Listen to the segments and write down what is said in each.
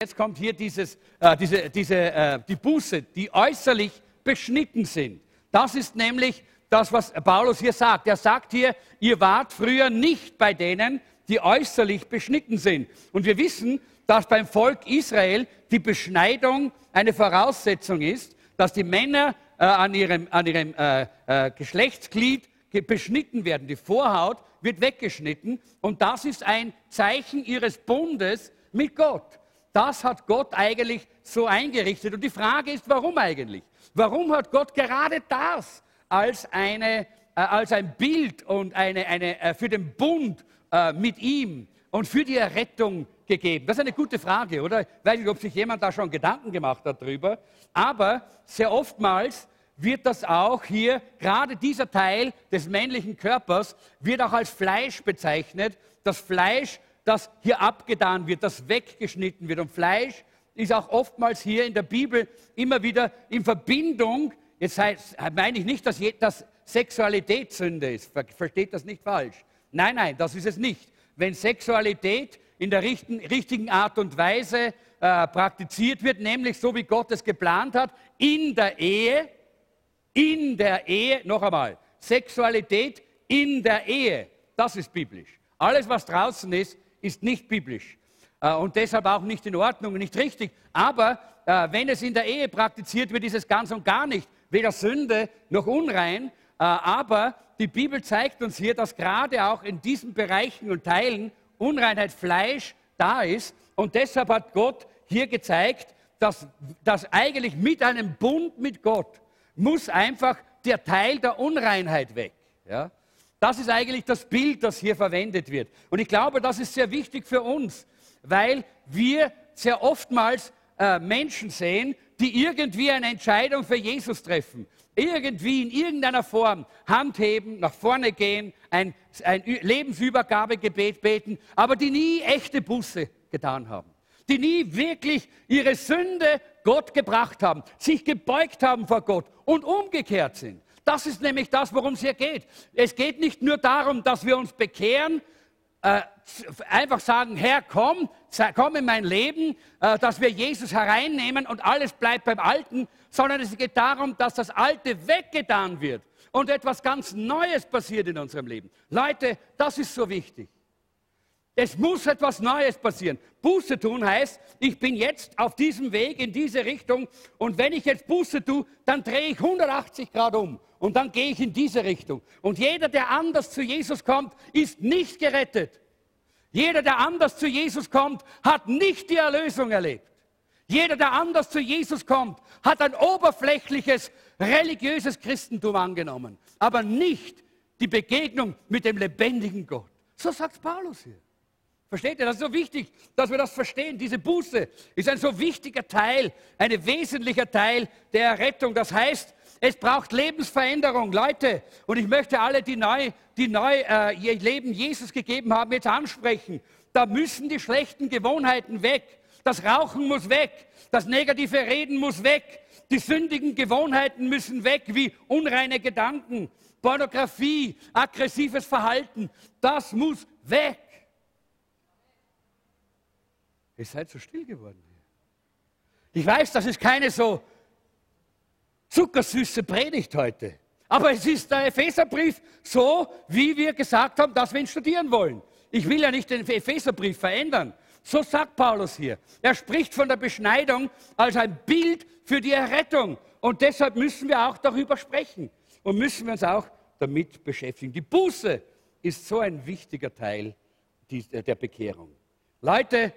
Jetzt kommt hier dieses, äh, diese, diese, äh, die Buße, die äußerlich beschnitten sind. Das ist nämlich das, was Paulus hier sagt. Er sagt hier, ihr wart früher nicht bei denen, die äußerlich beschnitten sind. Und wir wissen, dass beim Volk Israel die Beschneidung eine Voraussetzung ist, dass die Männer äh, an ihrem, an ihrem äh, äh, Geschlechtsglied beschnitten werden. Die Vorhaut wird weggeschnitten und das ist ein Zeichen ihres Bundes mit Gott. Das hat Gott eigentlich so eingerichtet. Und die Frage ist, warum eigentlich? Warum hat Gott gerade das als, eine, äh, als ein Bild und eine, eine, äh, für den Bund äh, mit ihm und für die Errettung gegeben? Das ist eine gute Frage, oder? Ich weiß nicht, ob sich jemand da schon Gedanken gemacht hat darüber. Aber sehr oftmals wird das auch hier, gerade dieser Teil des männlichen Körpers, wird auch als Fleisch bezeichnet. Das Fleisch das hier abgetan wird, das weggeschnitten wird. Und Fleisch ist auch oftmals hier in der Bibel immer wieder in Verbindung, jetzt heißt, meine ich nicht, dass, dass Sexualität Sünde ist, versteht das nicht falsch. Nein, nein, das ist es nicht. Wenn Sexualität in der richten, richtigen Art und Weise äh, praktiziert wird, nämlich so wie Gott es geplant hat, in der Ehe, in der Ehe, noch einmal, Sexualität in der Ehe, das ist biblisch. Alles, was draußen ist, ist nicht biblisch äh, und deshalb auch nicht in Ordnung und nicht richtig. Aber äh, wenn es in der Ehe praktiziert wird, ist es ganz und gar nicht weder Sünde noch unrein. Äh, aber die Bibel zeigt uns hier, dass gerade auch in diesen Bereichen und Teilen Unreinheit Fleisch da ist. Und deshalb hat Gott hier gezeigt, dass, dass eigentlich mit einem Bund mit Gott muss einfach der Teil der Unreinheit weg. Ja? Das ist eigentlich das Bild, das hier verwendet wird. Und ich glaube, das ist sehr wichtig für uns, weil wir sehr oftmals äh, Menschen sehen, die irgendwie eine Entscheidung für Jesus treffen. Irgendwie in irgendeiner Form Hand heben, nach vorne gehen, ein, ein Lebensübergabegebet beten, aber die nie echte Buße getan haben. Die nie wirklich ihre Sünde Gott gebracht haben, sich gebeugt haben vor Gott und umgekehrt sind. Das ist nämlich das, worum es hier geht. Es geht nicht nur darum, dass wir uns bekehren, äh, einfach sagen, Herr, komm, komm in mein Leben, äh, dass wir Jesus hereinnehmen und alles bleibt beim Alten, sondern es geht darum, dass das Alte weggetan wird und etwas ganz Neues passiert in unserem Leben. Leute, das ist so wichtig. Es muss etwas Neues passieren. Buße tun heißt, ich bin jetzt auf diesem Weg in diese Richtung und wenn ich jetzt Buße tue, dann drehe ich 180 Grad um und dann gehe ich in diese Richtung. Und jeder, der anders zu Jesus kommt, ist nicht gerettet. Jeder, der anders zu Jesus kommt, hat nicht die Erlösung erlebt. Jeder, der anders zu Jesus kommt, hat ein oberflächliches religiöses Christentum angenommen, aber nicht die Begegnung mit dem lebendigen Gott. So sagt Paulus hier. Versteht ihr? Das ist so wichtig, dass wir das verstehen. Diese Buße ist ein so wichtiger Teil, ein wesentlicher Teil der Rettung. Das heißt, es braucht Lebensveränderung, Leute. Und ich möchte alle, die neu, die neu äh, ihr Leben Jesus gegeben haben, jetzt ansprechen. Da müssen die schlechten Gewohnheiten weg. Das Rauchen muss weg. Das negative Reden muss weg. Die sündigen Gewohnheiten müssen weg, wie unreine Gedanken, Pornografie, aggressives Verhalten. Das muss weg. Ihr seid so still geworden. Ich weiß, das ist keine so zuckersüße Predigt heute. Aber es ist der Epheserbrief so, wie wir gesagt haben, dass wir ihn studieren wollen. Ich will ja nicht den Epheserbrief verändern. So sagt Paulus hier. Er spricht von der Beschneidung als ein Bild für die Errettung. Und deshalb müssen wir auch darüber sprechen und müssen wir uns auch damit beschäftigen. Die Buße ist so ein wichtiger Teil der Bekehrung. Leute,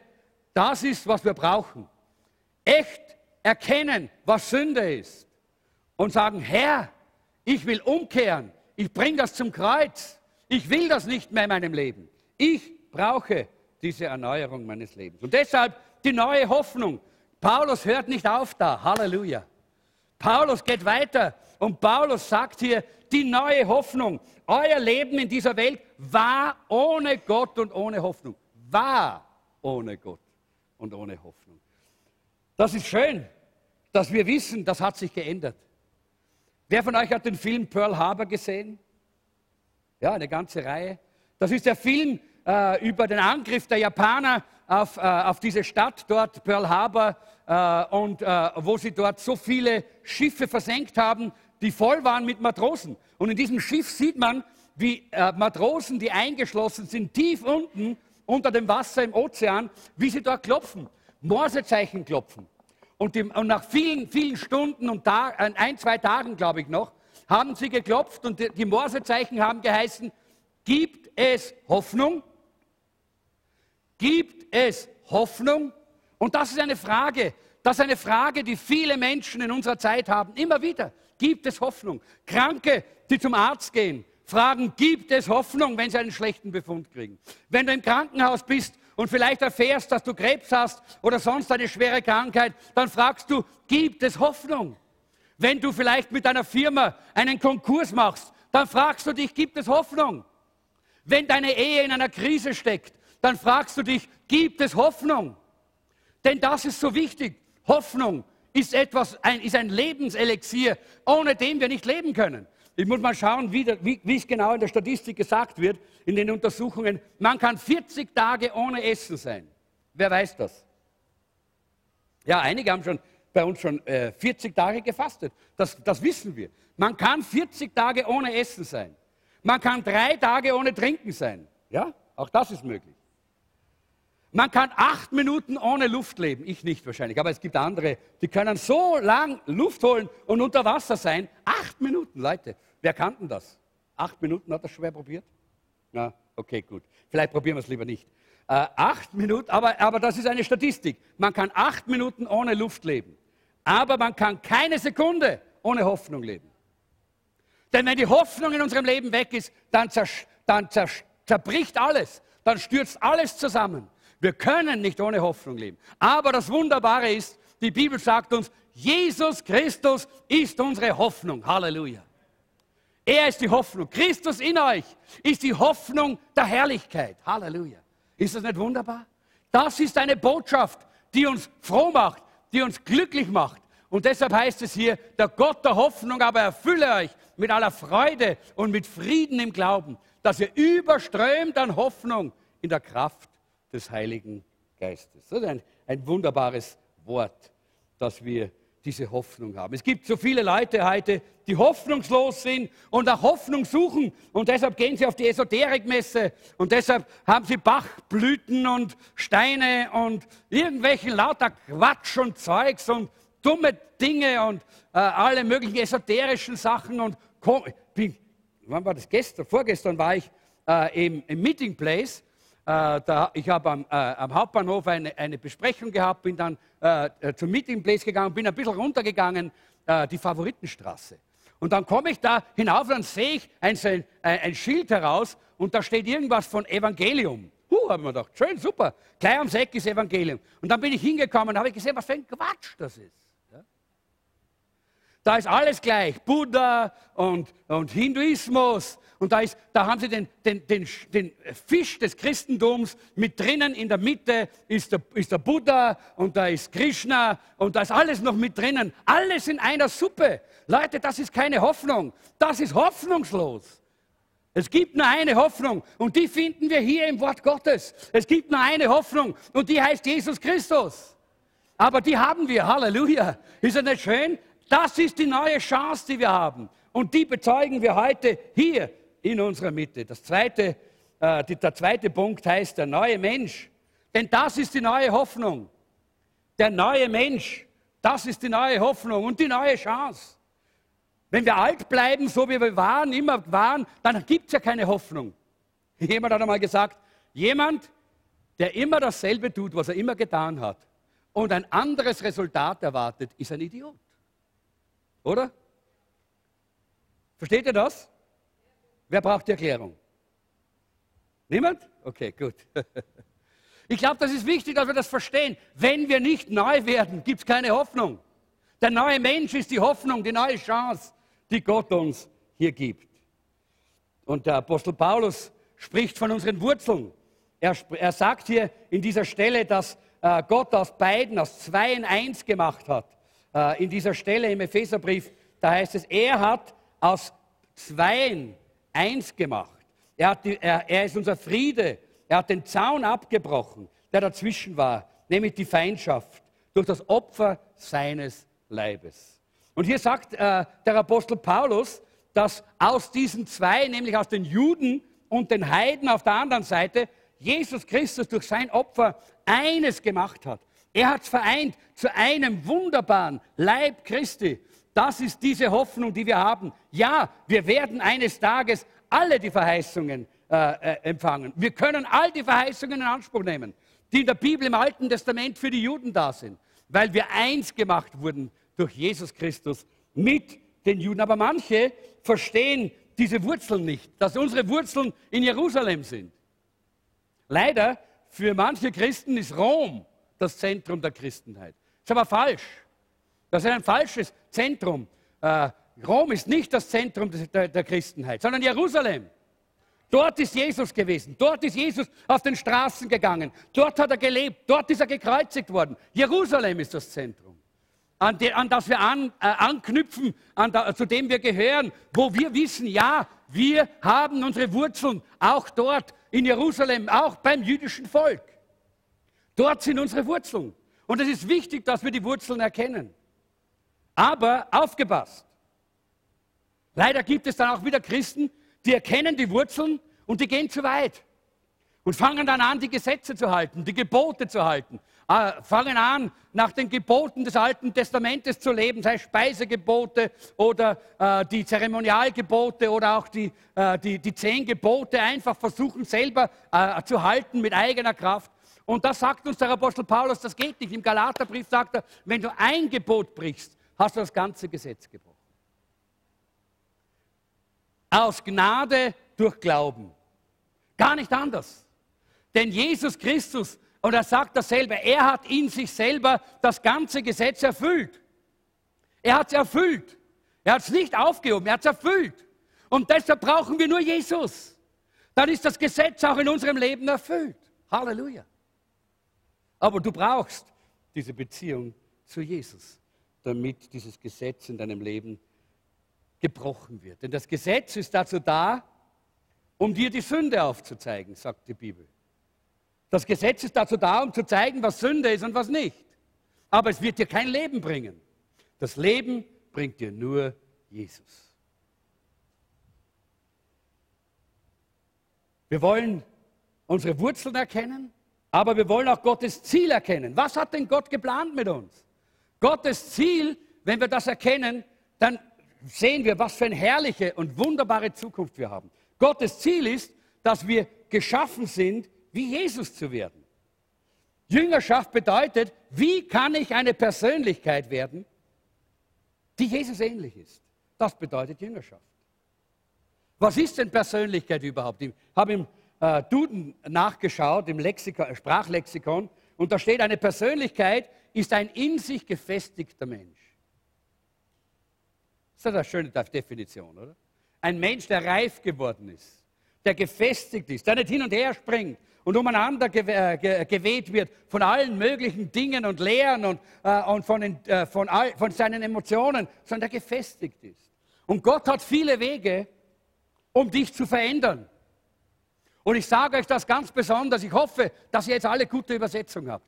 das ist, was wir brauchen. Echt erkennen, was Sünde ist. Und sagen, Herr, ich will umkehren. Ich bringe das zum Kreuz. Ich will das nicht mehr in meinem Leben. Ich brauche diese Erneuerung meines Lebens. Und deshalb die neue Hoffnung. Paulus hört nicht auf da. Halleluja. Paulus geht weiter und Paulus sagt hier, die neue Hoffnung. Euer Leben in dieser Welt war ohne Gott und ohne Hoffnung. War ohne Gott und ohne Hoffnung. Das ist schön, dass wir wissen, das hat sich geändert. Wer von euch hat den Film Pearl Harbor gesehen? Ja, eine ganze Reihe. Das ist der Film äh, über den Angriff der Japaner auf, äh, auf diese Stadt dort, Pearl Harbor, äh, und äh, wo sie dort so viele Schiffe versenkt haben, die voll waren mit Matrosen. Und in diesem Schiff sieht man, wie äh, Matrosen, die eingeschlossen sind, tief unten unter dem Wasser im Ozean, wie sie dort klopfen, Morsezeichen klopfen. Und, die, und nach vielen, vielen Stunden und Tag, ein, zwei Tagen, glaube ich noch, haben sie geklopft und die, die Morsezeichen haben geheißen, gibt es Hoffnung? Gibt es Hoffnung? Und das ist eine Frage, das ist eine Frage, die viele Menschen in unserer Zeit haben. Immer wieder. Gibt es Hoffnung? Kranke, die zum Arzt gehen, fragen, gibt es Hoffnung, wenn sie einen schlechten Befund kriegen? Wenn du im Krankenhaus bist und vielleicht erfährst, dass du Krebs hast oder sonst eine schwere Krankheit, dann fragst du, gibt es Hoffnung? Wenn du vielleicht mit deiner Firma einen Konkurs machst, dann fragst du dich, gibt es Hoffnung? Wenn deine Ehe in einer Krise steckt, dann fragst du dich, gibt es Hoffnung? Denn das ist so wichtig. Hoffnung ist etwas, ein, ist ein Lebenselixier, ohne dem wir nicht leben können. Ich muss mal schauen, wie, wie es genau in der Statistik gesagt wird, in den Untersuchungen. Man kann 40 Tage ohne Essen sein. Wer weiß das? Ja, einige haben schon bei uns schon äh, 40 Tage gefastet. Das, das wissen wir. Man kann 40 Tage ohne Essen sein. Man kann drei Tage ohne Trinken sein. Ja, auch das ist möglich. Man kann acht Minuten ohne Luft leben. Ich nicht wahrscheinlich, aber es gibt andere, die können so lang Luft holen und unter Wasser sein. Acht Minuten, Leute. Wer kannten das? Acht Minuten hat das schwer probiert? Na, okay, gut. Vielleicht probieren wir es lieber nicht. Äh, acht Minuten, aber, aber das ist eine Statistik. Man kann acht Minuten ohne Luft leben. Aber man kann keine Sekunde ohne Hoffnung leben. Denn wenn die Hoffnung in unserem Leben weg ist, dann, dann zerbricht alles, dann stürzt alles zusammen. Wir können nicht ohne Hoffnung leben. Aber das Wunderbare ist, die Bibel sagt uns, Jesus Christus ist unsere Hoffnung. Halleluja. Er ist die Hoffnung. Christus in euch ist die Hoffnung der Herrlichkeit. Halleluja. Ist das nicht wunderbar? Das ist eine Botschaft, die uns froh macht, die uns glücklich macht. Und deshalb heißt es hier, der Gott der Hoffnung aber erfülle euch mit aller Freude und mit Frieden im Glauben, dass ihr überströmt an Hoffnung in der Kraft des Heiligen Geistes. Das ist ein, ein wunderbares Wort, dass wir diese Hoffnung haben. Es gibt so viele Leute heute, die hoffnungslos sind und nach Hoffnung suchen und deshalb gehen sie auf die Esoterikmesse und deshalb haben sie Bachblüten und Steine und irgendwelchen lauter Quatsch und Zeugs und dumme Dinge und äh, alle möglichen esoterischen Sachen und bin, wann war das gestern? Vorgestern war ich äh, im, im Meeting Place äh, da, ich habe am, äh, am, Hauptbahnhof eine, eine, Besprechung gehabt, bin dann äh, äh zum Meeting Place gegangen, bin ein bisschen runtergegangen, äh, die Favoritenstraße. Und dann komme ich da hinauf und dann sehe ich ein, ein, ein, Schild heraus und da steht irgendwas von Evangelium. Huh, habe ich mir gedacht, schön, super. Gleich am Seck ist Evangelium. Und dann bin ich hingekommen und habe gesehen, was für ein Quatsch das ist. Da ist alles gleich. Buddha und, und Hinduismus. Und da, ist, da haben sie den, den, den, den, Fisch des Christentums mit drinnen. In der Mitte ist der, ist der Buddha und da ist Krishna und da ist alles noch mit drinnen. Alles in einer Suppe. Leute, das ist keine Hoffnung. Das ist hoffnungslos. Es gibt nur eine Hoffnung und die finden wir hier im Wort Gottes. Es gibt nur eine Hoffnung und die heißt Jesus Christus. Aber die haben wir. Halleluja. Ist das nicht schön? Das ist die neue Chance, die wir haben. Und die bezeugen wir heute hier in unserer Mitte. Das zweite, äh, die, der zweite Punkt heißt der neue Mensch. Denn das ist die neue Hoffnung. Der neue Mensch, das ist die neue Hoffnung und die neue Chance. Wenn wir alt bleiben, so wie wir waren, immer waren, dann gibt es ja keine Hoffnung. Jemand hat einmal gesagt, jemand, der immer dasselbe tut, was er immer getan hat, und ein anderes Resultat erwartet, ist ein Idiot. Oder? Versteht ihr das? Wer braucht die Erklärung? Niemand? Okay, gut. Ich glaube, das ist wichtig, dass wir das verstehen. Wenn wir nicht neu werden, gibt es keine Hoffnung. Der neue Mensch ist die Hoffnung, die neue Chance, die Gott uns hier gibt. Und der Apostel Paulus spricht von unseren Wurzeln. Er, er sagt hier in dieser Stelle, dass äh, Gott aus beiden, aus zwei in eins gemacht hat. Äh, in dieser Stelle im Epheserbrief, da heißt es, er hat aus Zweien eins gemacht. Er, die, er, er ist unser Friede. Er hat den Zaun abgebrochen. der dazwischen war, nämlich die Feindschaft durch das Opfer seines Leibes. Und hier sagt äh, der Apostel Paulus, dass aus diesen zwei, nämlich aus den Juden und den Heiden auf der anderen Seite, Jesus Christus durch sein Opfer eines gemacht hat. Er hat es vereint zu einem wunderbaren Leib Christi. Das ist diese Hoffnung, die wir haben. Ja, wir werden eines Tages alle die Verheißungen äh, äh, empfangen. Wir können all die Verheißungen in Anspruch nehmen, die in der Bibel im Alten Testament für die Juden da sind, weil wir eins gemacht wurden durch Jesus Christus mit den Juden. Aber manche verstehen diese Wurzeln nicht, dass unsere Wurzeln in Jerusalem sind. Leider für manche Christen ist Rom das Zentrum der Christenheit. Das ist aber falsch. Das ist ein falsches Zentrum. Äh, Rom ist nicht das Zentrum der, der Christenheit, sondern Jerusalem. Dort ist Jesus gewesen. Dort ist Jesus auf den Straßen gegangen. Dort hat er gelebt. Dort ist er gekreuzigt worden. Jerusalem ist das Zentrum, an, de, an das wir an, äh, anknüpfen, an da, zu dem wir gehören, wo wir wissen, ja, wir haben unsere Wurzeln auch dort in Jerusalem, auch beim jüdischen Volk. Dort sind unsere Wurzeln. Und es ist wichtig, dass wir die Wurzeln erkennen. Aber aufgepasst. Leider gibt es dann auch wieder Christen, die erkennen die Wurzeln und die gehen zu weit und fangen dann an, die Gesetze zu halten, die Gebote zu halten, äh, fangen an, nach den Geboten des Alten Testamentes zu leben, sei Speisegebote oder äh, die Zeremonialgebote oder auch die, äh, die, die zehn Gebote einfach versuchen selber äh, zu halten mit eigener Kraft. Und das sagt uns der Apostel Paulus, das geht nicht. Im Galaterbrief sagt er, wenn du ein Gebot brichst, hast du das ganze Gesetz gebrochen. Aus Gnade durch Glauben. Gar nicht anders. Denn Jesus Christus, und er sagt dasselbe, er hat in sich selber das ganze Gesetz erfüllt. Er hat es erfüllt. Er hat es nicht aufgehoben, er hat es erfüllt. Und deshalb brauchen wir nur Jesus. Dann ist das Gesetz auch in unserem Leben erfüllt. Halleluja. Aber du brauchst diese Beziehung zu Jesus, damit dieses Gesetz in deinem Leben gebrochen wird. Denn das Gesetz ist dazu da, um dir die Sünde aufzuzeigen, sagt die Bibel. Das Gesetz ist dazu da, um zu zeigen, was Sünde ist und was nicht. Aber es wird dir kein Leben bringen. Das Leben bringt dir nur Jesus. Wir wollen unsere Wurzeln erkennen, aber wir wollen auch Gottes Ziel erkennen. Was hat denn Gott geplant mit uns? Gottes Ziel, wenn wir das erkennen, dann sehen wir, was für eine herrliche und wunderbare Zukunft wir haben. Gottes Ziel ist, dass wir geschaffen sind, wie Jesus zu werden. Jüngerschaft bedeutet, wie kann ich eine Persönlichkeit werden, die Jesus ähnlich ist. Das bedeutet Jüngerschaft. Was ist denn Persönlichkeit überhaupt? Ich habe im äh, Duden nachgeschaut, im Lexikon, äh, Sprachlexikon, und da steht, eine Persönlichkeit ist ein in sich gefestigter Mensch. Das ist eine schöne Definition, oder? Ein Mensch, der reif geworden ist, der gefestigt ist, der nicht hin und her springt und umeinander äh, geweht wird von allen möglichen Dingen und Lehren und, äh, und von, den, äh, von, all, von seinen Emotionen, sondern der gefestigt ist. Und Gott hat viele Wege, um dich zu verändern. Und ich sage euch das ganz besonders. Ich hoffe, dass ihr jetzt alle gute Übersetzung habt.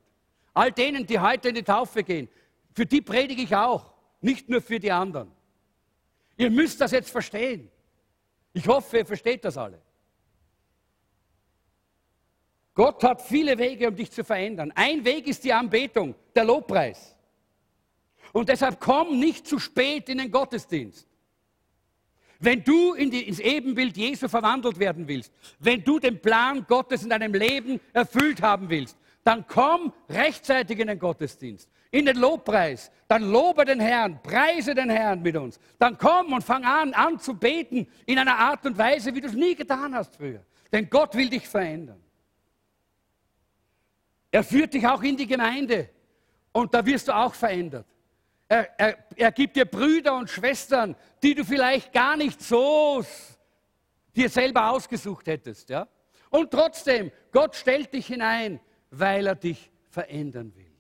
All denen, die heute in die Taufe gehen, für die predige ich auch, nicht nur für die anderen. Ihr müsst das jetzt verstehen. Ich hoffe, ihr versteht das alle. Gott hat viele Wege, um dich zu verändern. Ein Weg ist die Anbetung, der Lobpreis. Und deshalb komm nicht zu spät in den Gottesdienst. Wenn du in die, ins Ebenbild Jesu verwandelt werden willst, wenn du den Plan Gottes in deinem Leben erfüllt haben willst, dann komm rechtzeitig in den Gottesdienst, in den Lobpreis, dann lobe den Herrn, preise den Herrn mit uns. Dann komm und fang an, an zu beten in einer Art und Weise, wie du es nie getan hast früher. Denn Gott will dich verändern. Er führt dich auch in die Gemeinde und da wirst du auch verändert. Er, er, er gibt dir Brüder und Schwestern, die du vielleicht gar nicht so dir selber ausgesucht hättest. Ja? Und trotzdem, Gott stellt dich hinein, weil er dich verändern will.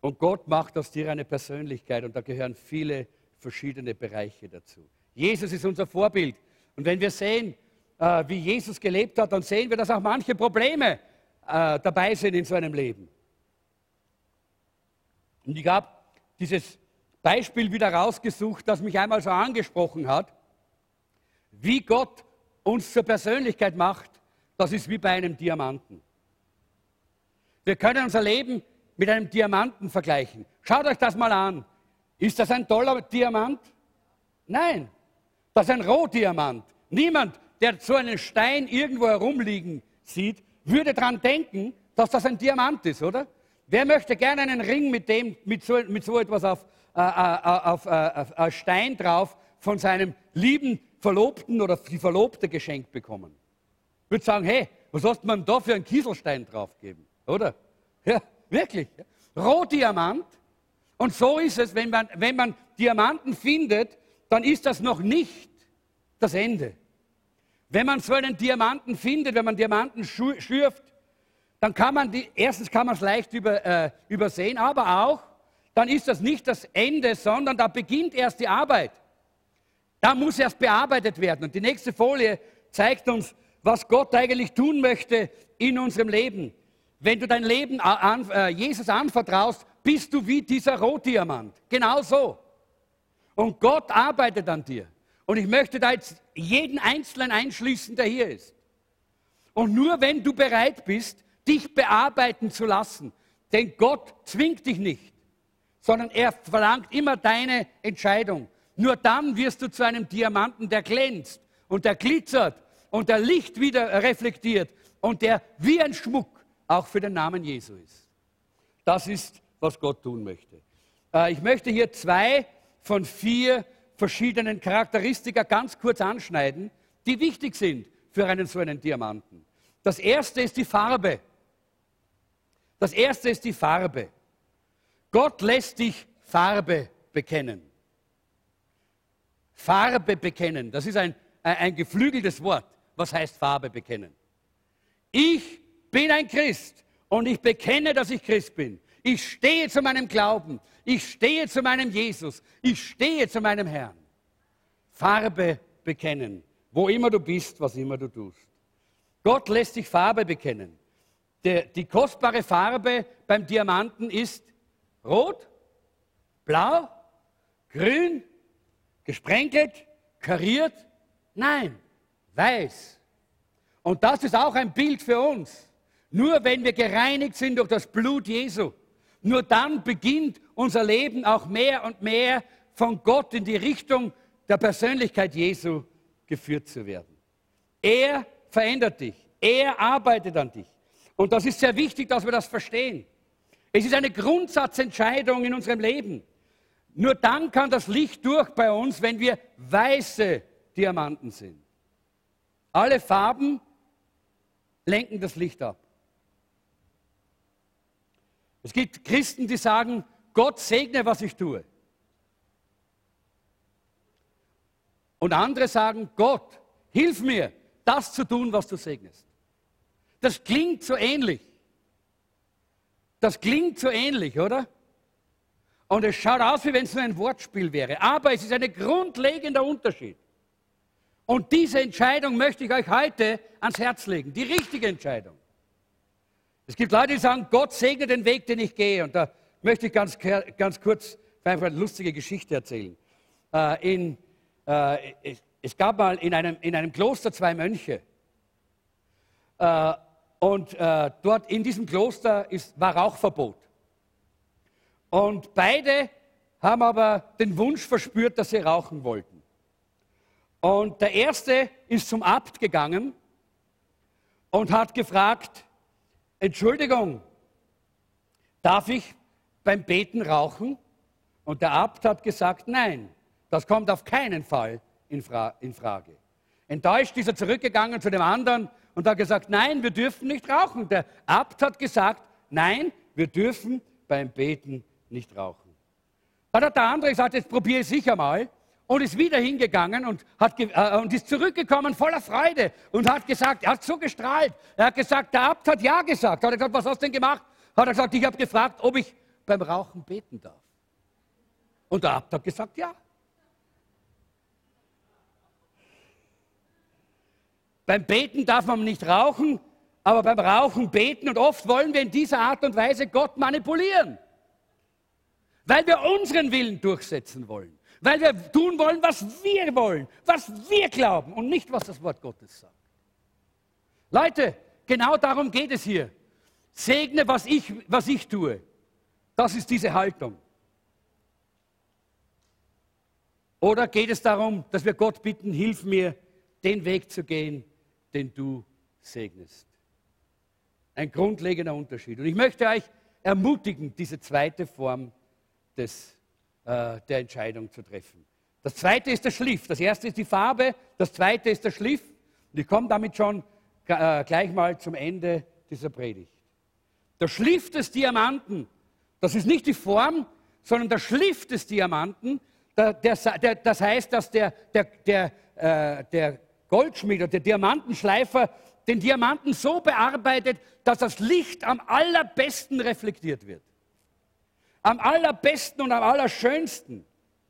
Und Gott macht aus dir eine Persönlichkeit und da gehören viele verschiedene Bereiche dazu. Jesus ist unser Vorbild. Und wenn wir sehen, äh, wie Jesus gelebt hat, dann sehen wir, dass auch manche Probleme äh, dabei sind in so einem Leben. Und ich habe dieses Beispiel wieder rausgesucht, das mich einmal so angesprochen hat. Wie Gott uns zur Persönlichkeit macht, das ist wie bei einem Diamanten. Wir können unser Leben mit einem Diamanten vergleichen. Schaut euch das mal an. Ist das ein toller Diamant? Nein, das ist ein Rohdiamant. Niemand, der so einen Stein irgendwo herumliegen sieht, würde daran denken, dass das ein Diamant ist, oder? Wer möchte gerne einen Ring mit, dem, mit, so, mit so etwas auf, äh, äh, auf, äh, auf Stein drauf von seinem lieben Verlobten oder die Verlobte geschenkt bekommen? Ich würde sagen, hey, was hast man da für einen Kieselstein draufgeben, oder? Ja, wirklich. Rohdiamant. Und so ist es, wenn man, wenn man Diamanten findet, dann ist das noch nicht das Ende. Wenn man so einen Diamanten findet, wenn man Diamanten schürft, dann kann man die, erstens kann man es leicht über, äh, übersehen, aber auch, dann ist das nicht das Ende, sondern da beginnt erst die Arbeit. Da muss erst bearbeitet werden. Und die nächste Folie zeigt uns, was Gott eigentlich tun möchte in unserem Leben. Wenn du dein Leben an, äh, Jesus anvertraust, bist du wie dieser Rotdiamant. Genau so. Und Gott arbeitet an dir. Und ich möchte da jetzt jeden Einzelnen einschließen, der hier ist. Und nur wenn du bereit bist, dich bearbeiten zu lassen, denn Gott zwingt dich nicht, sondern er verlangt immer deine Entscheidung. Nur dann wirst du zu einem Diamanten, der glänzt und der glitzert und der Licht wieder reflektiert und der wie ein Schmuck auch für den Namen Jesu ist. Das ist, was Gott tun möchte. Äh, ich möchte hier zwei von vier verschiedenen Charakteristika ganz kurz anschneiden, die wichtig sind für einen so einen Diamanten. Das erste ist die Farbe. Das erste ist die Farbe. Gott lässt dich Farbe bekennen. Farbe bekennen, das ist ein, ein geflügeltes Wort. Was heißt Farbe bekennen? Ich bin ein Christ und ich bekenne, dass ich Christ bin. Ich stehe zu meinem Glauben. Ich stehe zu meinem Jesus. Ich stehe zu meinem Herrn. Farbe bekennen, wo immer du bist, was immer du tust. Gott lässt dich Farbe bekennen. Der, die kostbare Farbe beim Diamanten ist rot, blau, grün, gesprenkelt, kariert. Nein, weiß. Und das ist auch ein Bild für uns. Nur wenn wir gereinigt sind durch das Blut Jesu, nur dann beginnt unser Leben auch mehr und mehr von Gott in die Richtung der Persönlichkeit Jesu geführt zu werden. Er verändert dich. Er arbeitet an dich. Und das ist sehr wichtig, dass wir das verstehen. Es ist eine Grundsatzentscheidung in unserem Leben. Nur dann kann das Licht durch bei uns, wenn wir weiße Diamanten sind. Alle Farben lenken das Licht ab. Es gibt Christen, die sagen, Gott segne, was ich tue. Und andere sagen, Gott, hilf mir, das zu tun, was du segnest. Das klingt so ähnlich. Das klingt so ähnlich, oder? Und es schaut aus, wie wenn es nur ein Wortspiel wäre. Aber es ist ein grundlegender Unterschied. Und diese Entscheidung möchte ich euch heute ans Herz legen. Die richtige Entscheidung. Es gibt Leute, die sagen, Gott segne den Weg, den ich gehe. Und da möchte ich ganz, ganz kurz einfach eine lustige Geschichte erzählen. Äh, in, äh, es, gab mal in einem, in einem Kloster zwei Mönche. Äh, und äh, dort in diesem Kloster ist, war Rauchverbot. Und beide haben aber den Wunsch verspürt, dass sie rauchen wollten. Und der erste ist zum Abt gegangen und hat gefragt, Entschuldigung, darf ich beim Beten rauchen? Und der Abt hat gesagt, nein, das kommt auf keinen Fall in, Fra in Frage. Enttäuscht ist er zurückgegangen zu dem anderen und hat gesagt, nein, wir dürfen nicht rauchen. Der Abt hat gesagt, nein, wir dürfen beim Beten nicht rauchen. Dann hat der andere gesagt, jetzt probiere ich sicher mal und ist wieder hingegangen und, hat, äh, und ist zurückgekommen voller Freude und hat gesagt, er hat so gestrahlt. Er hat gesagt, der Abt hat Ja gesagt. Hat er gesagt, was hast du denn gemacht? Hat er gesagt, ich habe gefragt, ob ich beim Rauchen beten darf. Und der Abt hat gesagt, ja. Beim Beten darf man nicht rauchen, aber beim Rauchen beten. Und oft wollen wir in dieser Art und Weise Gott manipulieren, weil wir unseren Willen durchsetzen wollen, weil wir tun wollen, was wir wollen, was wir glauben und nicht, was das Wort Gottes sagt. Leute, genau darum geht es hier. Segne, was ich, was ich tue. Das ist diese Haltung. Oder geht es darum, dass wir Gott bitten, hilf mir, den Weg zu gehen, den du segnest? Ein grundlegender Unterschied. Und ich möchte euch ermutigen, diese zweite Form des, äh, der Entscheidung zu treffen. Das zweite ist der Schliff. Das erste ist die Farbe, das zweite ist der Schliff. Und ich komme damit schon äh, gleich mal zum Ende dieser Predigt. Der Schliff des Diamanten, das ist nicht die Form, sondern der Schliff des Diamanten, der, der, der, das heißt, dass der, der, äh, der Goldschmied oder der Diamantenschleifer den Diamanten so bearbeitet, dass das Licht am allerbesten reflektiert wird. Am allerbesten und am allerschönsten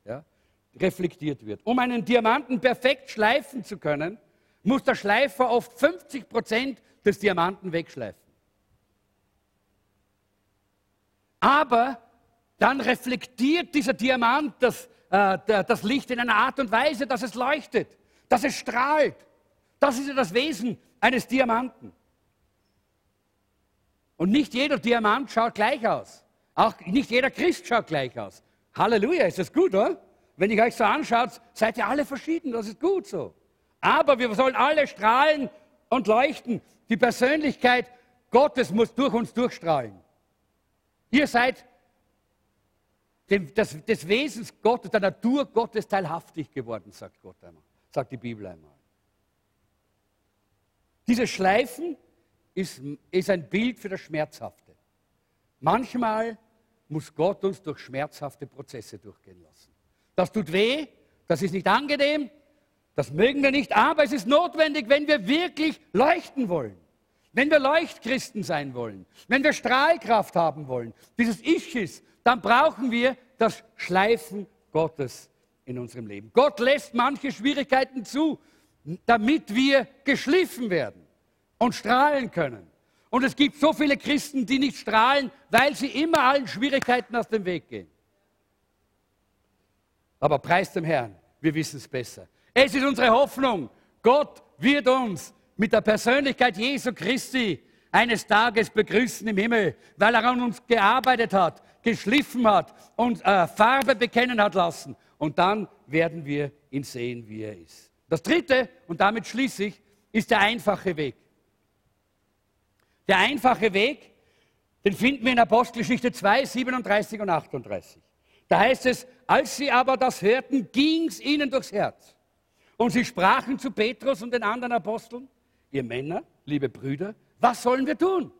ja, reflektiert wird. Um einen Diamanten perfekt schleifen zu können, muss der Schleifer oft 50 Prozent des Diamanten wegschleifen. Aber dann reflektiert dieser Diamant das, äh, das Licht in einer Art und Weise, dass es leuchtet, dass es strahlt. Das ist ja das Wesen eines Diamanten. Und nicht jeder Diamant schaut gleich aus. Auch nicht jeder Christ schaut gleich aus. Halleluja, ist das gut, oder? Wenn ich euch so anschaut, seid ihr alle verschieden, das ist gut so. Aber wir sollen alle strahlen und leuchten. Die Persönlichkeit Gottes muss durch uns durchstrahlen. Ihr seid dem, des, des Wesens Gottes, der Natur Gottes teilhaftig geworden, sagt Gott einmal, sagt die Bibel einmal. Dieses Schleifen ist, ist ein Bild für das Schmerzhafte. Manchmal muss Gott uns durch schmerzhafte Prozesse durchgehen lassen. Das tut weh, das ist nicht angenehm, das mögen wir nicht, aber es ist notwendig, wenn wir wirklich leuchten wollen. Wenn wir Leuchtchristen sein wollen, wenn wir Strahlkraft haben wollen, dieses Ich ist, dann brauchen wir das Schleifen Gottes in unserem Leben. Gott lässt manche Schwierigkeiten zu, damit wir geschliffen werden und strahlen können. Und es gibt so viele Christen, die nicht strahlen, weil sie immer allen Schwierigkeiten aus dem Weg gehen. Aber preis dem Herrn, wir wissen es besser. Es ist unsere Hoffnung, Gott wird uns mit der Persönlichkeit Jesu Christi eines Tages begrüßen im Himmel, weil er an uns gearbeitet hat, geschliffen hat und äh, Farbe bekennen hat lassen. Und dann werden wir ihn sehen, wie er ist. Das dritte, und damit schließe ich, ist der einfache Weg. Der einfache Weg, den finden wir in Apostelgeschichte 2, 37 und 38. Da heißt es, als sie aber das hörten, ging es ihnen durchs Herz. Und sie sprachen zu Petrus und den anderen Aposteln, ihr Männer, liebe Brüder, was sollen wir tun?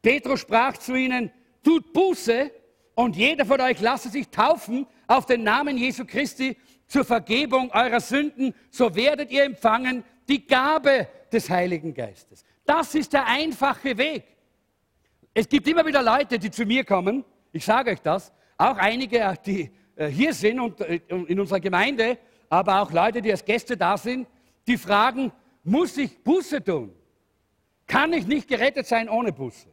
Petrus sprach zu ihnen, tut Buße und jeder von euch lasse sich taufen auf den Namen Jesu Christi zur Vergebung eurer Sünden, so werdet ihr empfangen die Gabe des Heiligen Geistes. Das ist der einfache Weg. Es gibt immer wieder Leute, die zu mir kommen, ich sage euch das, auch einige, die äh, hier sind und äh, in unserer Gemeinde, aber auch Leute, die als Gäste da sind, die fragen, muss ich Buße tun? Kann ich nicht gerettet sein ohne Buße?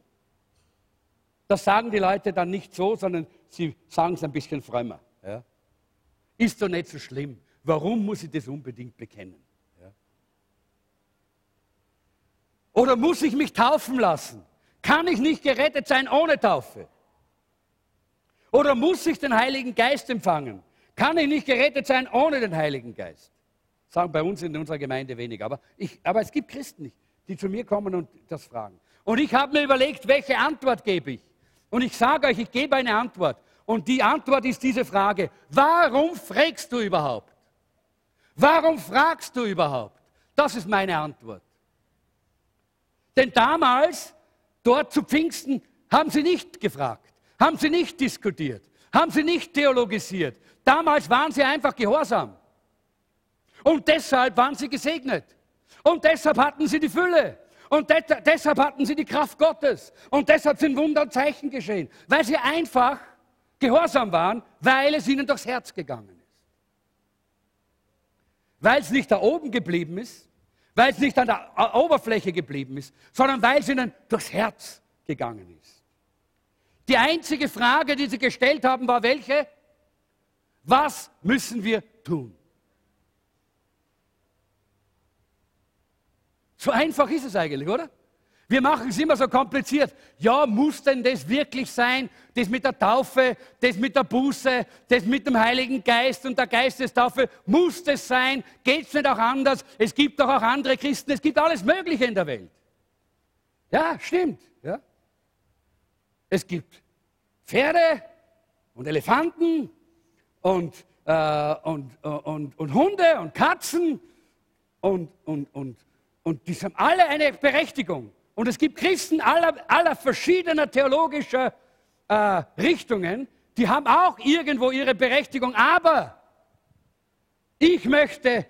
Das sagen die Leute dann nicht so, sondern sie sagen es ein bisschen frömmer. Ist doch nicht so schlimm. Warum muss ich das unbedingt bekennen? Ja? Oder muss ich mich taufen lassen? Kann ich nicht gerettet sein ohne Taufe? Oder muss ich den Heiligen Geist empfangen? Kann ich nicht gerettet sein ohne den Heiligen Geist? Sagen bei uns in unserer Gemeinde wenig, aber, ich, aber es gibt Christen, die zu mir kommen und das fragen. Und ich habe mir überlegt, welche Antwort gebe ich. Und ich sage euch, ich gebe eine Antwort. Und die Antwort ist diese Frage, warum fragst du überhaupt? Warum fragst du überhaupt? Das ist meine Antwort. Denn damals, dort zu Pfingsten, haben sie nicht gefragt, haben sie nicht diskutiert, haben sie nicht theologisiert. Damals waren sie einfach gehorsam. Und deshalb waren sie gesegnet. Und deshalb hatten sie die Fülle. Und de deshalb hatten sie die Kraft Gottes. Und deshalb sind Wunder und Zeichen geschehen. Weil sie einfach gehorsam waren, weil es ihnen durchs Herz gegangen ist. Weil es nicht da oben geblieben ist, weil es nicht an der Oberfläche geblieben ist, sondern weil es ihnen durchs Herz gegangen ist. Die einzige Frage, die sie gestellt haben, war welche? Was müssen wir tun? So einfach ist es eigentlich, oder? Wir machen es immer so kompliziert. Ja, muss denn das wirklich sein? Das mit der Taufe, das mit der Buße, das mit dem Heiligen Geist und der Geistestaufe, muss das sein? Geht es nicht auch anders? Es gibt doch auch andere Christen, es gibt alles Mögliche in der Welt. Ja, stimmt. Ja. Es gibt Pferde und Elefanten und, äh, und, und, und, Hunde und Katzen und, und, und, und die haben alle eine Berechtigung. Und es gibt Christen aller, aller verschiedener theologischer äh, Richtungen, die haben auch irgendwo ihre Berechtigung. Aber ich möchte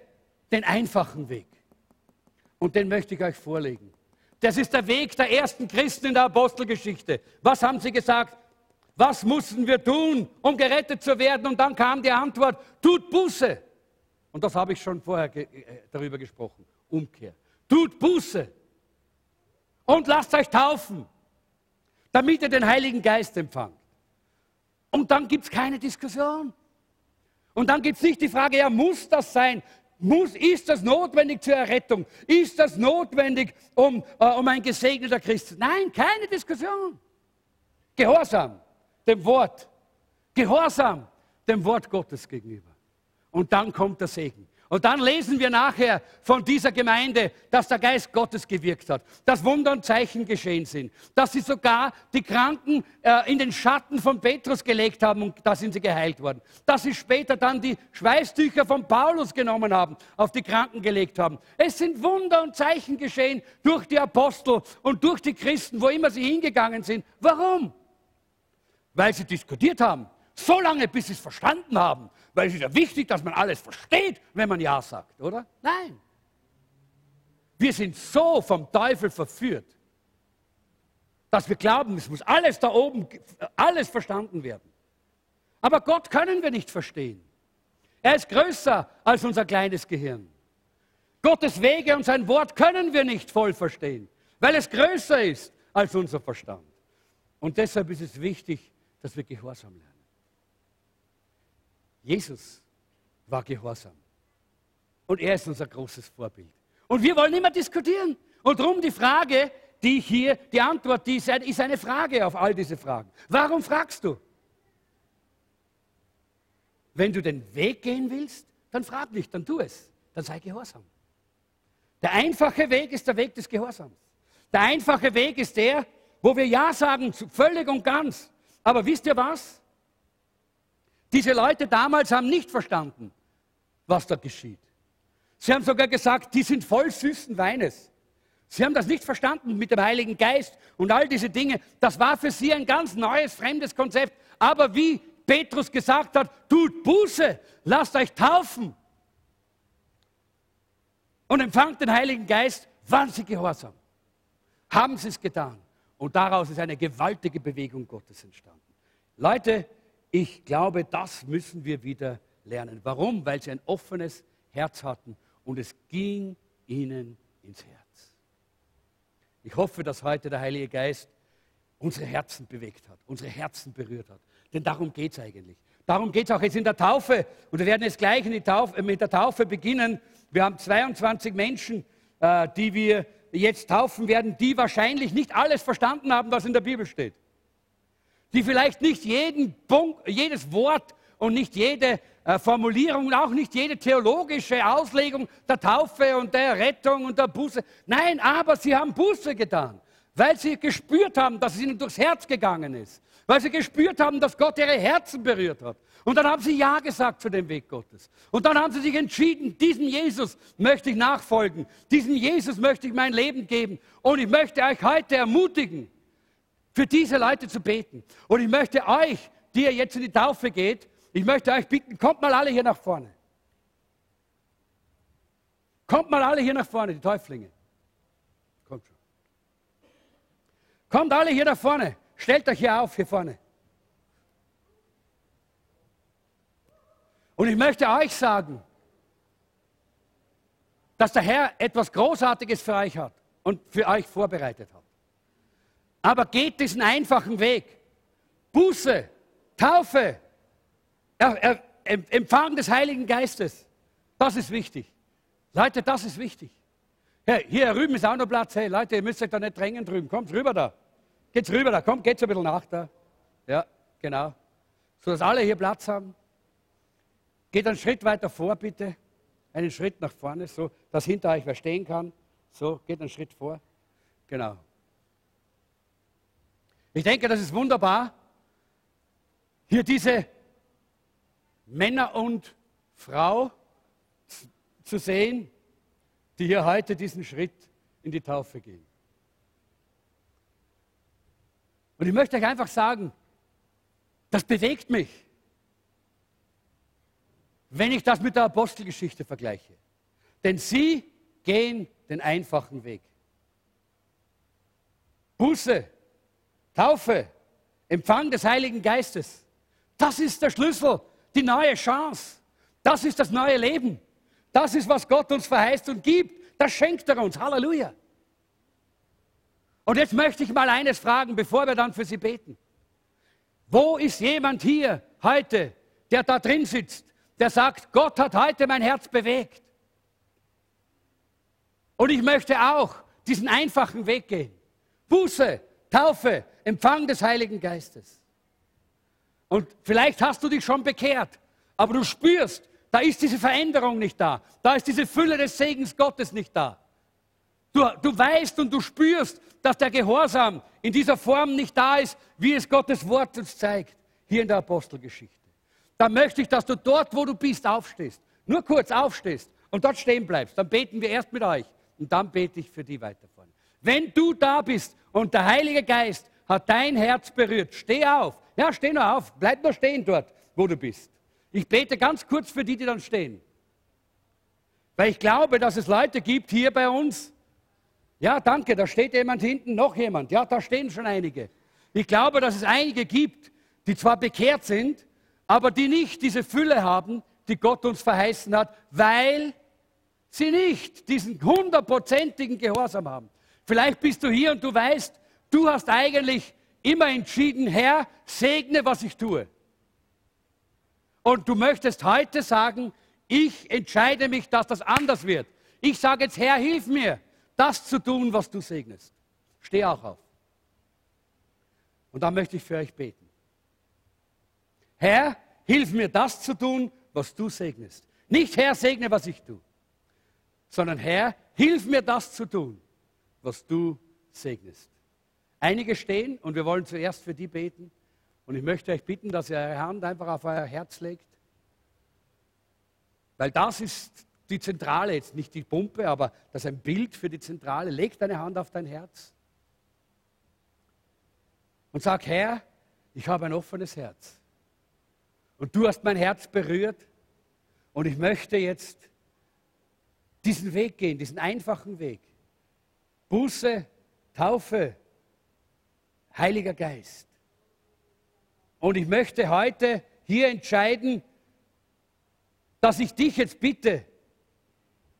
den einfachen Weg. Und den möchte ich euch vorlegen. Das ist der Weg der ersten Christen in der Apostelgeschichte. Was haben sie gesagt? Was mussten wir tun, um gerettet zu werden? Und dann kam die Antwort, tut Buße. Und das habe ich schon vorher ge äh, darüber gesprochen. Umkehr. Tut Buße und lasst euch taufen, damit ihr den Heiligen Geist empfangt. Und dann gibt es keine Diskussion. Und dann gibt es nicht die Frage, ja, muss das sein? Muss, ist das notwendig zur Errettung? Ist das notwendig, um, äh, um ein gesegneter Christ? Nein, keine Diskussion. Gehorsam dem Wort. Gehorsam dem Wort Gottes gegenüber. Und dann kommt der Segen. Und dann lesen wir nachher von dieser Gemeinde, dass der Geist Gottes gewirkt hat, dass Wunder und Zeichen geschehen sind, dass sie sogar die Kranken äh, in den Schatten von Petrus gelegt haben und da sind sie geheilt worden. Dass sie später dann die Schweißtücher von Paulus genommen haben, auf die Kranken gelegt haben. Es sind Wunder und Zeichen geschehen durch die Apostel und durch die Christen, wo immer sie hingegangen sind. Warum? Weil sie diskutiert haben. So lange, bis sie es verstanden haben weil es ist ja wichtig, dass man alles versteht, wenn man Ja sagt, oder? Nein. Wir sind so vom Teufel verführt, dass wir glauben, es muss alles da oben, alles verstanden werden. Aber Gott können wir nicht verstehen. Er ist größer als unser kleines Gehirn. Gottes Wege und sein Wort können wir nicht voll verstehen, weil es größer ist als unser Verstand. Und deshalb ist es wichtig, dass wir Gehorsam lernen. Jesus war gehorsam. Und er ist unser großes Vorbild. Und wir wollen immer diskutieren. Und darum die Frage, die hier, die Antwort, die ist eine Frage auf all diese Fragen. Warum fragst du? Wenn du den Weg gehen willst, dann frag nicht, dann tu es. Dann sei gehorsam. Der einfache Weg ist der Weg des Gehorsams. Der einfache Weg ist der, wo wir Ja sagen, völlig und ganz. Aber wisst ihr was? Diese Leute damals haben nicht verstanden, was da geschieht. Sie haben sogar gesagt, die sind voll süßen Weines. Sie haben das nicht verstanden mit dem Heiligen Geist und all diese Dinge. Das war für sie ein ganz neues, fremdes Konzept. Aber wie Petrus gesagt hat, tut Buße, lasst euch taufen und empfangt den Heiligen Geist, waren sie gehorsam. Haben sie es getan. Und daraus ist eine gewaltige Bewegung Gottes entstanden. Leute, ich glaube, das müssen wir wieder lernen. Warum? Weil sie ein offenes Herz hatten und es ging ihnen ins Herz. Ich hoffe, dass heute der Heilige Geist unsere Herzen bewegt hat, unsere Herzen berührt hat. Denn darum geht es eigentlich. Darum geht es auch jetzt in der Taufe. Und wir werden jetzt gleich Taufe, mit der Taufe beginnen. Wir haben 22 Menschen, äh, die wir jetzt taufen werden, die wahrscheinlich nicht alles verstanden haben, was in der Bibel steht die vielleicht nicht jeden Punkt, jedes Wort und nicht jede äh, Formulierung und auch nicht jede theologische Auslegung der Taufe und der Rettung und der Buße. Nein, aber sie haben Buße getan, weil sie gespürt haben, dass es ihnen durchs Herz gegangen ist, weil sie gespürt haben, dass Gott ihre Herzen berührt hat. Und dann haben sie Ja gesagt zu dem Weg Gottes. Und dann haben sie sich entschieden, diesem Jesus möchte ich nachfolgen, diesem Jesus möchte ich mein Leben geben. Und ich möchte euch heute ermutigen, für diese Leute zu beten. Und ich möchte euch, die ihr jetzt in die Taufe geht, ich möchte euch bitten, kommt mal alle hier nach vorne. Kommt mal alle hier nach vorne, die Täuflinge. Kommt schon. Kommt alle hier nach vorne. Stellt euch hier auf, hier vorne. Und ich möchte euch sagen, dass der Herr etwas Großartiges für euch hat und für euch vorbereitet hat. Aber geht diesen einfachen Weg. Buße, Taufe, Empfang des Heiligen Geistes. Das ist wichtig. Leute, das ist wichtig. Hey, hier drüben ist auch noch Platz. Hey, Leute, ihr müsst euch da nicht drängen drüben. Kommt rüber da. Geht's rüber da. Kommt, geht's ein bisschen nach da. Ja, genau. So dass alle hier Platz haben. Geht einen Schritt weiter vor, bitte. Einen Schritt nach vorne, so dass hinter euch wer stehen kann. So, geht einen Schritt vor. Genau. Ich denke, das ist wunderbar, hier diese Männer und Frau zu sehen, die hier heute diesen Schritt in die Taufe gehen. Und ich möchte euch einfach sagen, das bewegt mich, wenn ich das mit der Apostelgeschichte vergleiche. Denn sie gehen den einfachen Weg. Buße, Taufe, Empfang des Heiligen Geistes. Das ist der Schlüssel, die neue Chance. Das ist das neue Leben. Das ist, was Gott uns verheißt und gibt. Das schenkt er uns. Halleluja. Und jetzt möchte ich mal eines fragen, bevor wir dann für Sie beten. Wo ist jemand hier heute, der da drin sitzt, der sagt, Gott hat heute mein Herz bewegt? Und ich möchte auch diesen einfachen Weg gehen. Buße, Taufe, Empfang des Heiligen Geistes. Und vielleicht hast du dich schon bekehrt, aber du spürst, da ist diese Veränderung nicht da. Da ist diese Fülle des Segens Gottes nicht da. Du, du weißt und du spürst, dass der Gehorsam in dieser Form nicht da ist, wie es Gottes Wort uns zeigt, hier in der Apostelgeschichte. Da möchte ich, dass du dort, wo du bist, aufstehst. Nur kurz aufstehst und dort stehen bleibst. Dann beten wir erst mit euch und dann bete ich für die weiter. Wenn du da bist und der Heilige Geist hat dein Herz berührt, steh auf. Ja, steh noch auf. Bleib noch stehen dort, wo du bist. Ich bete ganz kurz für die, die dann stehen. Weil ich glaube, dass es Leute gibt hier bei uns. Ja, danke, da steht jemand hinten, noch jemand. Ja, da stehen schon einige. Ich glaube, dass es einige gibt, die zwar bekehrt sind, aber die nicht diese Fülle haben, die Gott uns verheißen hat, weil sie nicht diesen hundertprozentigen Gehorsam haben. Vielleicht bist du hier und du weißt, du hast eigentlich immer entschieden, Herr, segne, was ich tue. Und du möchtest heute sagen, ich entscheide mich, dass das anders wird. Ich sage jetzt, Herr, hilf mir, das zu tun, was du segnest. Steh auch auf. Und dann möchte ich für euch beten. Herr, hilf mir, das zu tun, was du segnest. Nicht Herr, segne, was ich tue, sondern Herr, hilf mir, das zu tun, was du segnest. Einige stehen und wir wollen zuerst für die beten. Und ich möchte euch bitten, dass ihr eure Hand einfach auf euer Herz legt. Weil das ist die Zentrale, jetzt nicht die Pumpe, aber das ist ein Bild für die Zentrale. Leg deine Hand auf dein Herz und sag, Herr, ich habe ein offenes Herz. Und du hast mein Herz berührt und ich möchte jetzt diesen Weg gehen, diesen einfachen Weg. Buße, Taufe, Heiliger Geist. Und ich möchte heute hier entscheiden, dass ich dich jetzt bitte,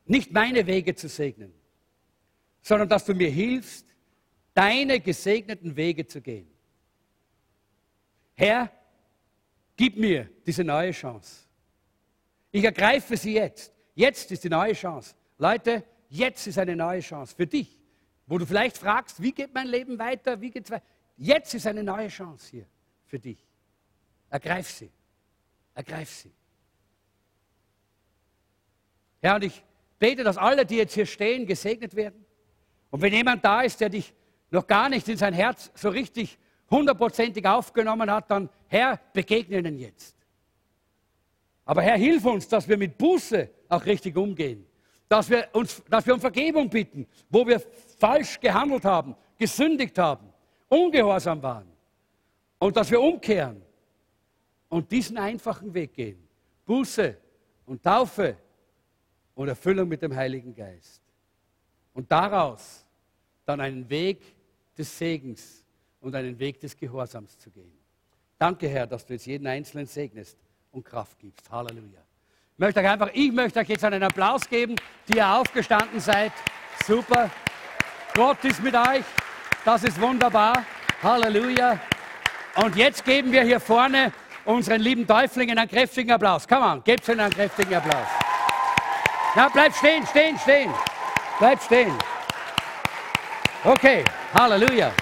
nicht meine Wege zu segnen, sondern dass du mir hilfst, deine gesegneten Wege zu gehen. Herr, gib mir diese neue Chance. Ich ergreife sie jetzt. Jetzt ist die neue Chance. Leute, jetzt ist eine neue Chance für dich, wo du vielleicht fragst, wie geht mein Leben weiter, wie geht's weiter? Jetzt ist eine neue Chance hier für dich. Ergreif sie. Ergreif sie. Ja, und ich bete, dass alle, die jetzt hier stehen, gesegnet werden. Und wenn jemand da ist, der dich noch gar nicht in sein Herz so richtig hundertprozentig aufgenommen hat, dann Herr, begegne ihnen jetzt. Aber Herr, hilf uns, dass wir mit Buße auch richtig umgehen. Dass wir, uns, dass wir um Vergebung bitten, wo wir falsch gehandelt haben, gesündigt haben, ungehorsam waren. Und dass wir umkehren und diesen einfachen Weg gehen. Buße und Taufe und Erfüllung mit dem Heiligen Geist. Und daraus dann einen Weg des Segens und einen Weg des Gehorsams zu gehen. Danke, Herr, dass du jetzt jeden Einzelnen segnest und Kraft gibst. Halleluja. Möchte euch einfach, ich möchte euch jetzt einen Applaus geben, die ihr aufgestanden seid. Super. Gott ist mit euch. Das ist wunderbar. Halleluja. Und jetzt geben wir hier vorne unseren lieben Täuflingen einen kräftigen Applaus. Come on, gebt ihnen einen kräftigen Applaus. Ja, bleib stehen, stehen, stehen. Bleib stehen. Okay, Halleluja.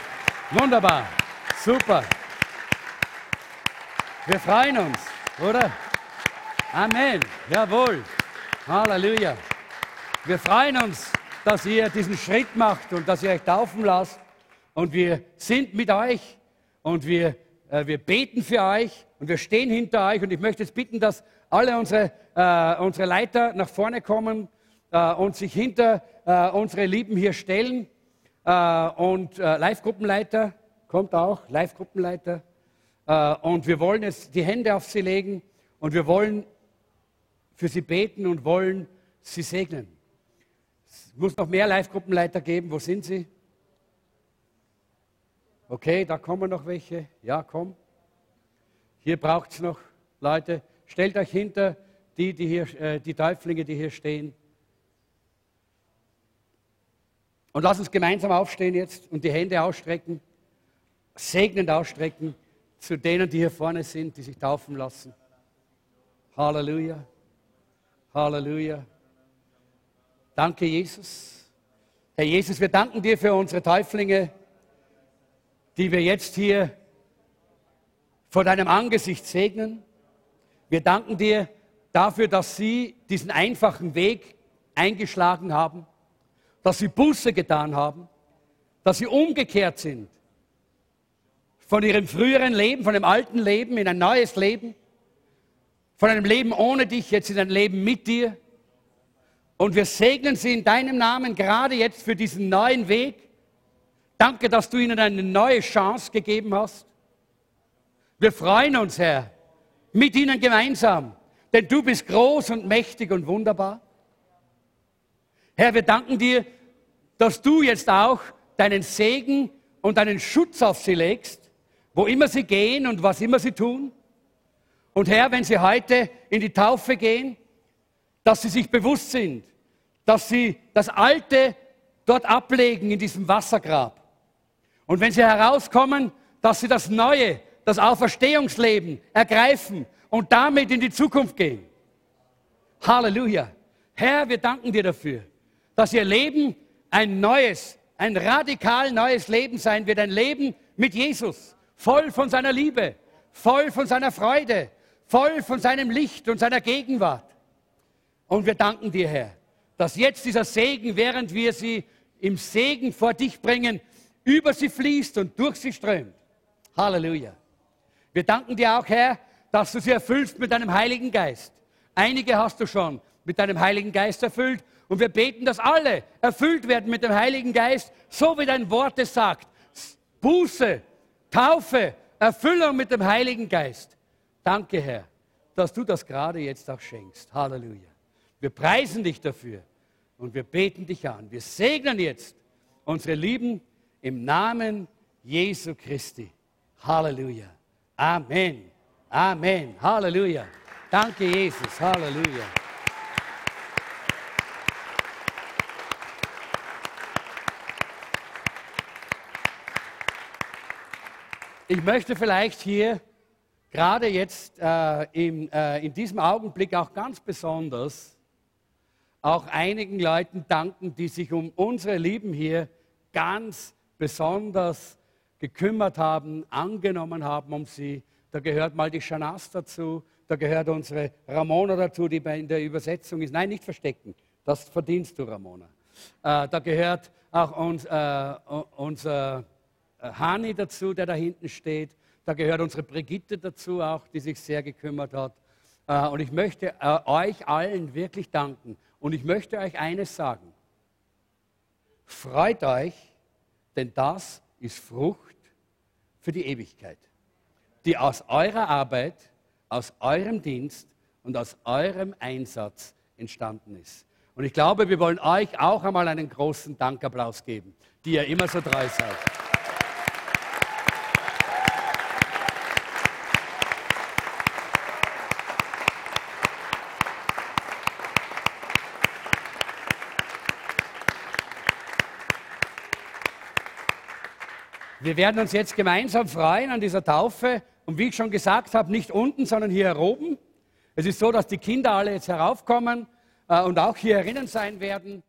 Wunderbar. Super. Wir freuen uns, oder? Amen. Jawohl. Halleluja. Wir freuen uns, dass ihr diesen Schritt macht und dass ihr euch taufen lasst. Und wir sind mit euch und wir, äh, wir beten für euch und wir stehen hinter euch. Und ich möchte jetzt bitten, dass alle unsere, äh, unsere Leiter nach vorne kommen äh, und sich hinter äh, unsere Lieben hier stellen. Äh, und äh, Live-Gruppenleiter kommt auch, Live-Gruppenleiter. und wir wollen jetzt die Hände auf sie legen und wir wollen für sie beten und wollen sie segnen. Es muss noch mehr Live-Gruppenleiter geben. Wo sind sie? Okay, da kommen noch welche. Ja, komm. Hier braucht es noch Leute. Stellt euch hinter die, die, hier, äh, die Täuflinge, die hier stehen. Und lass uns gemeinsam aufstehen jetzt und die Hände ausstrecken, segnend ausstrecken zu denen, die hier vorne sind, die sich taufen lassen. Halleluja. Halleluja. Danke, Jesus. Herr Jesus, wir danken dir für unsere Täuflinge, die wir jetzt hier vor deinem Angesicht segnen. Wir danken dir dafür, dass sie diesen einfachen Weg eingeschlagen haben, dass sie Buße getan haben, dass sie umgekehrt sind von ihrem früheren Leben, von dem alten Leben in ein neues Leben von einem Leben ohne dich jetzt in ein Leben mit dir. Und wir segnen sie in deinem Namen gerade jetzt für diesen neuen Weg. Danke, dass du ihnen eine neue Chance gegeben hast. Wir freuen uns, Herr, mit ihnen gemeinsam, denn du bist groß und mächtig und wunderbar. Herr, wir danken dir, dass du jetzt auch deinen Segen und deinen Schutz auf sie legst, wo immer sie gehen und was immer sie tun. Und Herr, wenn Sie heute in die Taufe gehen, dass Sie sich bewusst sind, dass Sie das Alte dort ablegen in diesem Wassergrab. Und wenn Sie herauskommen, dass Sie das Neue, das Auferstehungsleben ergreifen und damit in die Zukunft gehen. Halleluja. Herr, wir danken dir dafür, dass Ihr Leben ein neues, ein radikal neues Leben sein wird. Ein Leben mit Jesus, voll von seiner Liebe, voll von seiner Freude, voll von seinem Licht und seiner Gegenwart. Und wir danken dir, Herr, dass jetzt dieser Segen, während wir sie im Segen vor dich bringen, über sie fließt und durch sie strömt. Halleluja. Wir danken dir auch, Herr, dass du sie erfüllst mit deinem Heiligen Geist. Einige hast du schon mit deinem Heiligen Geist erfüllt. Und wir beten, dass alle erfüllt werden mit dem Heiligen Geist, so wie dein Wort es sagt. Buße, Taufe, Erfüllung mit dem Heiligen Geist. Danke, Herr, dass du das gerade jetzt auch schenkst. Halleluja. Wir preisen dich dafür und wir beten dich an. Wir segnen jetzt unsere Lieben im Namen Jesu Christi. Halleluja. Amen. Amen. Halleluja. Danke, Jesus. Halleluja. Ich möchte vielleicht hier gerade jetzt äh, in, äh, in diesem Augenblick auch ganz besonders auch einigen Leuten danken, die sich um unsere Lieben hier ganz besonders gekümmert haben, angenommen haben um sie. Da gehört mal die Shanas dazu, da gehört unsere Ramona dazu, die bei in der Übersetzung ist. Nein, nicht verstecken, das verdienst du, Ramona. Äh, da gehört auch uns, äh, unser äh, Hani dazu, der da hinten steht. Da gehört unsere Brigitte dazu auch, die sich sehr gekümmert hat. Äh, und ich möchte äh, euch allen wirklich danken. Und ich möchte euch eines sagen. Freut euch, denn das ist Frucht für die Ewigkeit, die aus eurer Arbeit, aus eurem Dienst und aus eurem Einsatz entstanden ist. Und ich glaube, wir wollen euch auch einmal einen großen Dankapplaus geben, die ihr immer so treu seid. Wir werden uns jetzt gemeinsam freuen an dieser Taufe. Und wie ich schon gesagt habe, nicht unten, sondern hier oben. Es ist so, dass die Kinder alle jetzt heraufkommen äh, und auch hier erinnern sein werden.